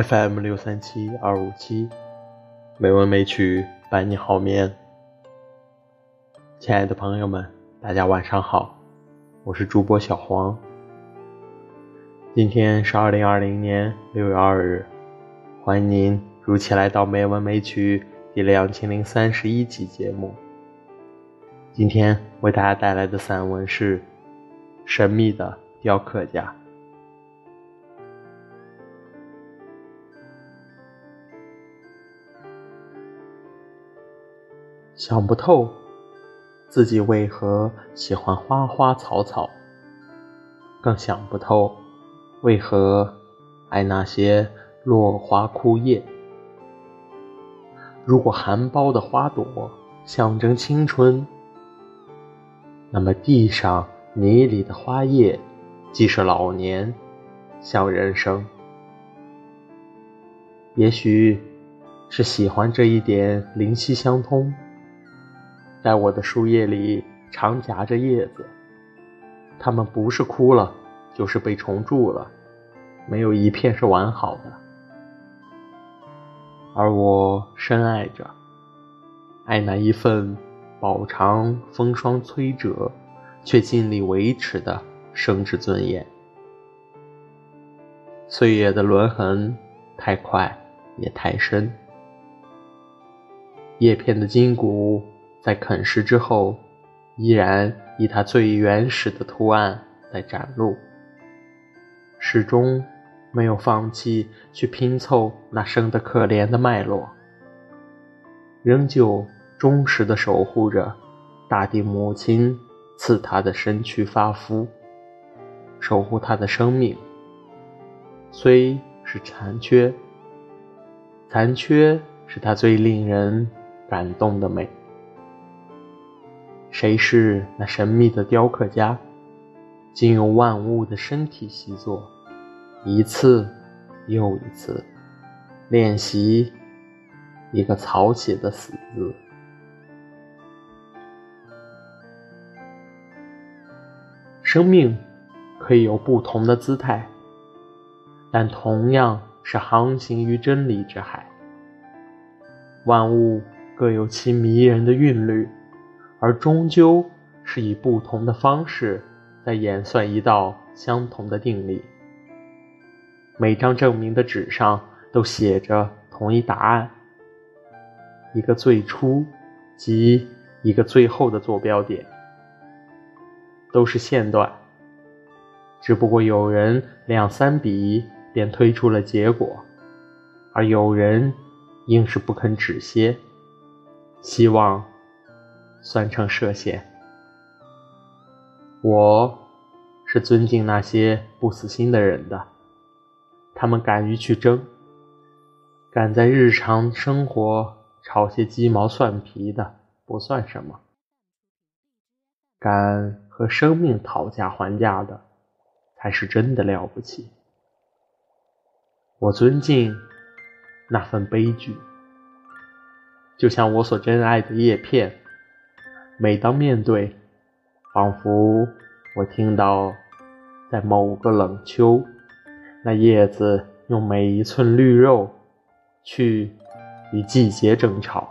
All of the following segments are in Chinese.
FM 六三七二五七，美文美曲伴你好眠。亲爱的朋友们，大家晚上好，我是主播小黄。今天是二零二零年六月二日，欢迎您如期来到《美文美曲》第两千零三十一期节目。今天为大家带来的散文是《神秘的雕刻家》。想不透自己为何喜欢花花草草，更想不透。为何爱那些落花枯叶？如果含苞的花朵象征青春，那么地上泥里的花叶既是老年，像人生。也许是喜欢这一点灵犀相通，在我的树叶里常夹着叶子，它们不是枯了。就是被虫蛀了，没有一片是完好的。而我深爱着，爱那一份饱尝风霜摧折，却尽力维持的生之尊严。岁月的轮痕太快也太深，叶片的筋骨在啃食之后，依然以它最原始的图案在展露。始终没有放弃去拼凑那生得可怜的脉络，仍旧忠实地守护着大地母亲赐他的身躯发肤，守护他的生命。虽是残缺，残缺是他最令人感动的美。谁是那神秘的雕刻家？竟用万物的身体习作，一次又一次练习一个草写的死字。生命可以有不同的姿态，但同样是航行于真理之海。万物各有其迷人的韵律，而终究是以不同的方式。在演算一道相同的定理，每张证明的纸上都写着同一答案，一个最初及一个最后的坐标点，都是线段，只不过有人两三笔便推出了结果，而有人硬是不肯止歇，希望算成射线。我是尊敬那些不死心的人的，他们敢于去争，敢在日常生活炒些鸡毛蒜皮的不算什么，敢和生命讨价还价的才是真的了不起。我尊敬那份悲剧，就像我所珍爱的叶片，每当面对。仿佛我听到，在某个冷秋，那叶子用每一寸绿肉去与季节争吵，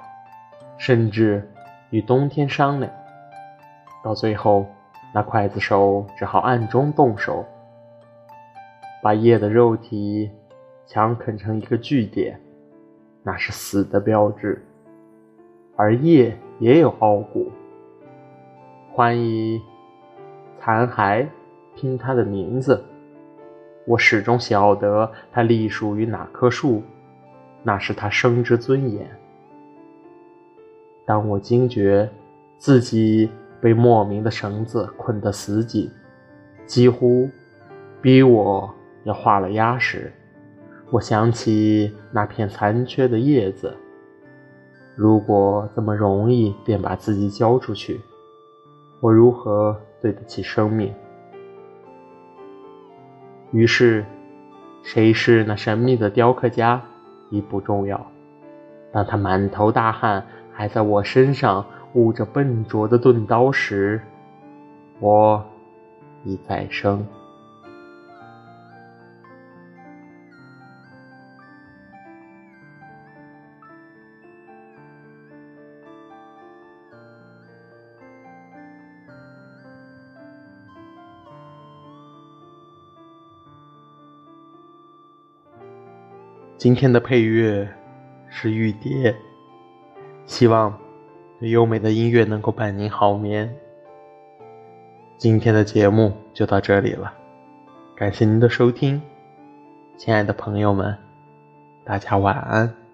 甚至与冬天商量，到最后，那刽子手只好暗中动手，把叶的肉体强啃成一个据点，那是死的标志，而叶也有傲骨。欢以残骸拼他的名字，我始终晓得他隶属于哪棵树，那是他生之尊严。当我惊觉自己被莫名的绳子捆得死紧，几乎逼我要画了押时，我想起那片残缺的叶子。如果这么容易便把自己交出去。我如何对得起生命？于是，谁是那神秘的雕刻家已不重要。当他满头大汗，还在我身上捂着笨拙的钝刀时，我已再生。今天的配乐是玉蝶，希望优美的音乐能够伴您好眠。今天的节目就到这里了，感谢您的收听，亲爱的朋友们，大家晚安。